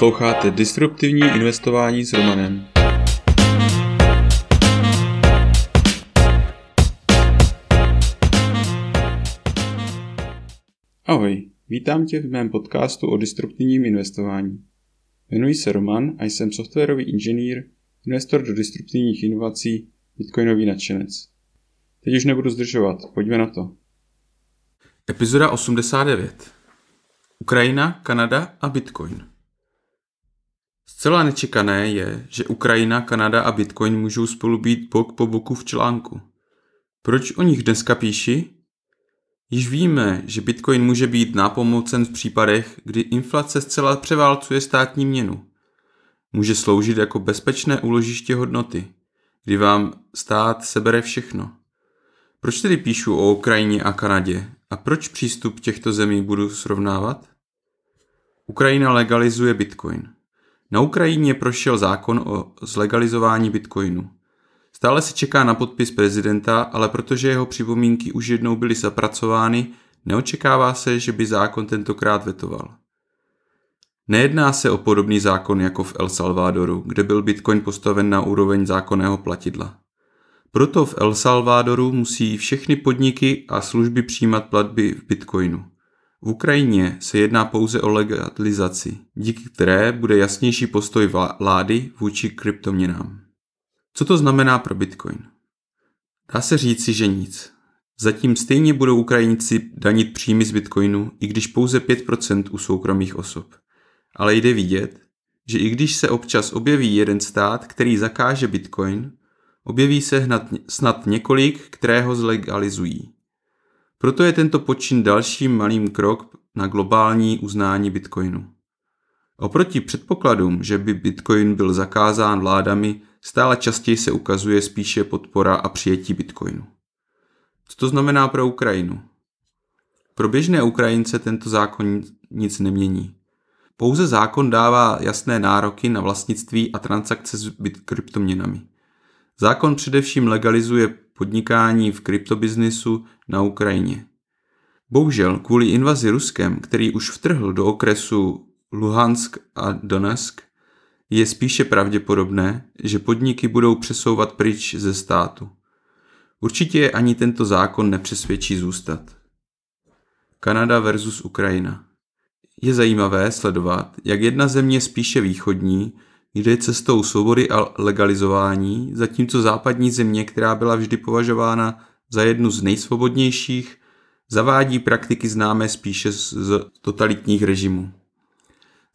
Posloucháte Disruptivní investování s Romanem. Ahoj, vítám tě v mém podcastu o disruptivním investování. Jmenuji se Roman a jsem softwarový inženýr, investor do disruptivních inovací, bitcoinový nadšenec. Teď už nebudu zdržovat, pojďme na to. Epizoda 89. Ukrajina, Kanada a Bitcoin. Zcela nečekané je, že Ukrajina, Kanada a Bitcoin můžou spolu být bok po boku v článku. Proč o nich dneska píši? Již víme, že Bitcoin může být nápomocen v případech, kdy inflace zcela převálcuje státní měnu. Může sloužit jako bezpečné úložiště hodnoty, kdy vám stát sebere všechno. Proč tedy píšu o Ukrajině a Kanadě a proč přístup těchto zemí budu srovnávat? Ukrajina legalizuje Bitcoin. Na Ukrajině prošel zákon o zlegalizování Bitcoinu. Stále se čeká na podpis prezidenta, ale protože jeho připomínky už jednou byly zapracovány, neočekává se, že by zákon tentokrát vetoval. Nejedná se o podobný zákon jako v El Salvadoru, kde byl Bitcoin postaven na úroveň zákonného platidla. Proto v El Salvadoru musí všechny podniky a služby přijímat platby v Bitcoinu. V Ukrajině se jedná pouze o legalizaci, díky které bude jasnější postoj vlády vůči kryptoměnám. Co to znamená pro Bitcoin? Dá se říci, že nic. Zatím stejně budou Ukrajinci danit příjmy z Bitcoinu, i když pouze 5% u soukromých osob. Ale jde vidět, že i když se občas objeví jeden stát, který zakáže Bitcoin, objeví se snad několik, které ho zlegalizují. Proto je tento počin dalším malým krok na globální uznání Bitcoinu. Oproti předpokladům, že by Bitcoin byl zakázán vládami, stále častěji se ukazuje spíše podpora a přijetí Bitcoinu. Co to znamená pro Ukrajinu? Pro běžné Ukrajince tento zákon nic nemění. Pouze zákon dává jasné nároky na vlastnictví a transakce s kryptoměnami. Zákon především legalizuje podnikání v kryptobiznisu na Ukrajině. Bohužel kvůli invazi Ruskem, který už vtrhl do okresu Luhansk a Donetsk, je spíše pravděpodobné, že podniky budou přesouvat pryč ze státu. Určitě ani tento zákon nepřesvědčí zůstat. Kanada versus Ukrajina. Je zajímavé sledovat, jak jedna země spíše východní jde cestou svobody a legalizování, zatímco západní země, která byla vždy považována za jednu z nejsvobodnějších, zavádí praktiky známé spíše z totalitních režimů.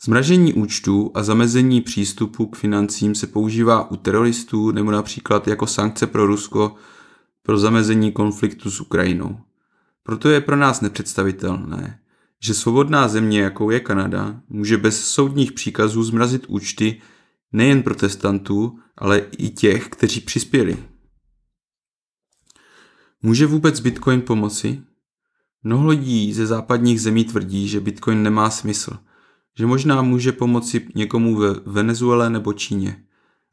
Zmražení účtů a zamezení přístupu k financím se používá u teroristů nebo například jako sankce pro Rusko pro zamezení konfliktu s Ukrajinou. Proto je pro nás nepředstavitelné, že svobodná země, jakou je Kanada, může bez soudních příkazů zmrazit účty nejen protestantů, ale i těch, kteří přispěli. Může vůbec Bitcoin pomoci? Mnoho lidí ze západních zemí tvrdí, že Bitcoin nemá smysl, že možná může pomoci někomu ve Venezuele nebo Číně.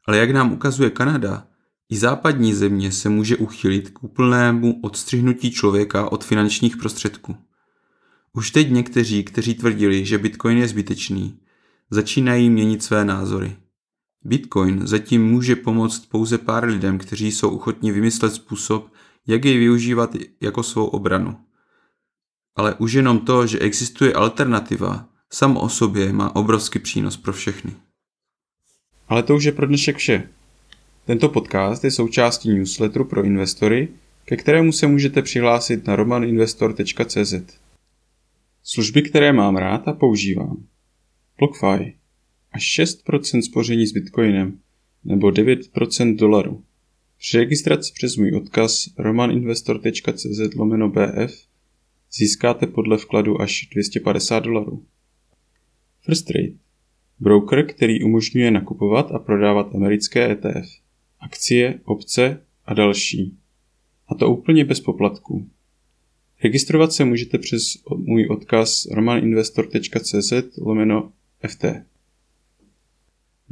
Ale jak nám ukazuje Kanada, i západní země se může uchylit k úplnému odstřihnutí člověka od finančních prostředků. Už teď někteří, kteří tvrdili, že Bitcoin je zbytečný, začínají měnit své názory. Bitcoin zatím může pomoct pouze pár lidem, kteří jsou ochotní vymyslet způsob, jak jej využívat jako svou obranu. Ale už jenom to, že existuje alternativa, sam o sobě má obrovský přínos pro všechny. Ale to už je pro dnešek vše. Tento podcast je součástí newsletteru pro investory, ke kterému se můžete přihlásit na romaninvestor.cz. Služby, které mám rád a používám. BlockFi až 6% spoření s Bitcoinem nebo 9% dolaru. Při registraci přes můj odkaz romaninvestor.cz lomeno BF získáte podle vkladu až 250 dolarů. First Trade Broker, který umožňuje nakupovat a prodávat americké ETF, akcie, opce a další. A to úplně bez poplatků. Registrovat se můžete přes můj odkaz romaninvestor.cz lomeno FT.